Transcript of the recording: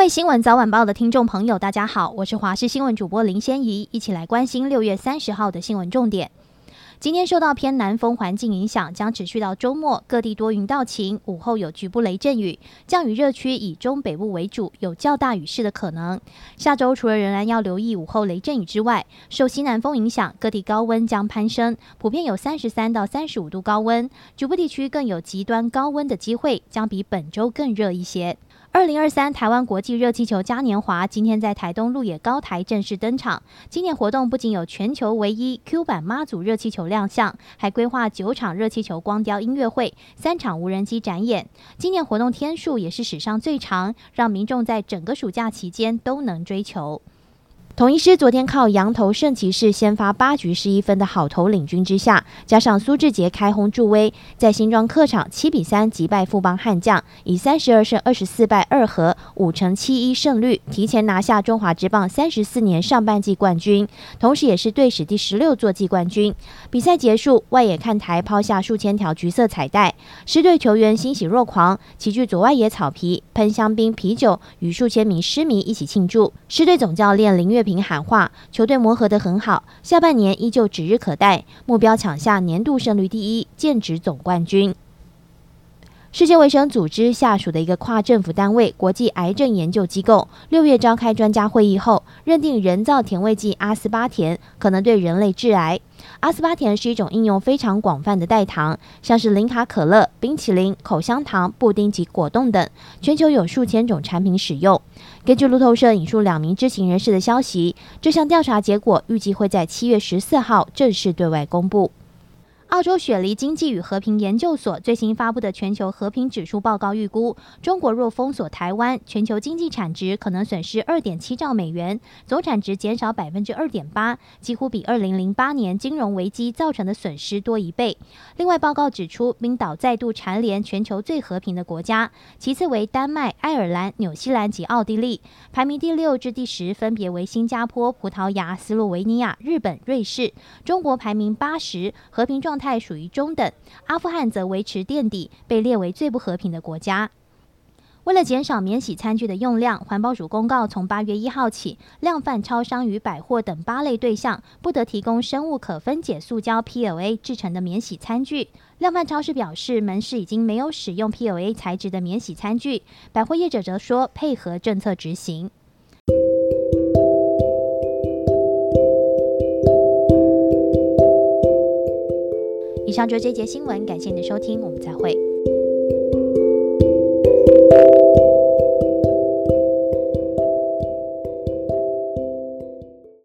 位新闻早晚报的听众朋友，大家好，我是华视新闻主播林仙怡，一起来关心六月三十号的新闻重点。今天受到偏南风环境影响，将持续到周末，各地多云到晴，午后有局部雷阵雨，降雨热区以中北部为主，有较大雨势的可能。下周除了仍然要留意午后雷阵雨之外，受西南风影响，各地高温将攀升，普遍有三十三到三十五度高温，局部地区更有极端高温的机会，将比本周更热一些。二零二三台湾国际热气球嘉年华今天在台东鹿野高台正式登场。今年活动不仅有全球唯一 Q 版妈祖热气球亮相，还规划九场热气球光雕音乐会、三场无人机展演。今年活动天数也是史上最长，让民众在整个暑假期间都能追求。统一师昨天靠羊头圣骑士先发八局十一分的好投领军之下，加上苏志杰开轰助威，在新庄客场七比三击败富邦悍将，以三十二胜二十四败二和五成七一胜率，提前拿下中华职棒三十四年上半季冠军，同时也是队史第十六座季冠军。比赛结束，外野看台抛下数千条橘色彩带，师队球员欣喜若狂，齐聚左外野草皮，喷香槟啤酒，与数千名狮迷一起庆祝。师队总教练林岳平平喊话：球队磨合得很好，下半年依旧指日可待，目标抢下年度胜率第一，剑指总冠军。世界卫生组织下属的一个跨政府单位——国际癌症研究机构，六月召开专家会议后，认定人造甜味剂阿斯巴甜可能对人类致癌。阿斯巴甜是一种应用非常广泛的代糖，像是零卡可乐、冰淇淋、口香糖、布丁及果冻等，全球有数千种产品使用。根据路透社引述两名知情人士的消息，这项调查结果预计会在七月十四号正式对外公布。澳洲雪梨经济与和平研究所最新发布的全球和平指数报告预估，中国若封锁台湾，全球经济产值可能损失二点七兆美元，总产值减少百分之二点八，几乎比二零零八年金融危机造成的损失多一倍。另外，报告指出，冰岛再度蝉联全球最和平的国家，其次为丹麦、爱尔兰、纽西兰及奥地利，排名第六至第十分别为新加坡、葡萄牙、斯洛维尼亚、日本、瑞士。中国排名八十，和平状态属于中等，阿富汗则维持垫底，被列为最不和平的国家。为了减少免洗餐具的用量，环保署公告，从八月一号起，量贩超商与百货等八类对象不得提供生物可分解塑胶 （PLA） 制成的免洗餐具。量贩超市表示，门市已经没有使用 PLA 材质的免洗餐具。百货业者则说，配合政策执行。以上就是这节新闻，感谢您的收听，我们再会。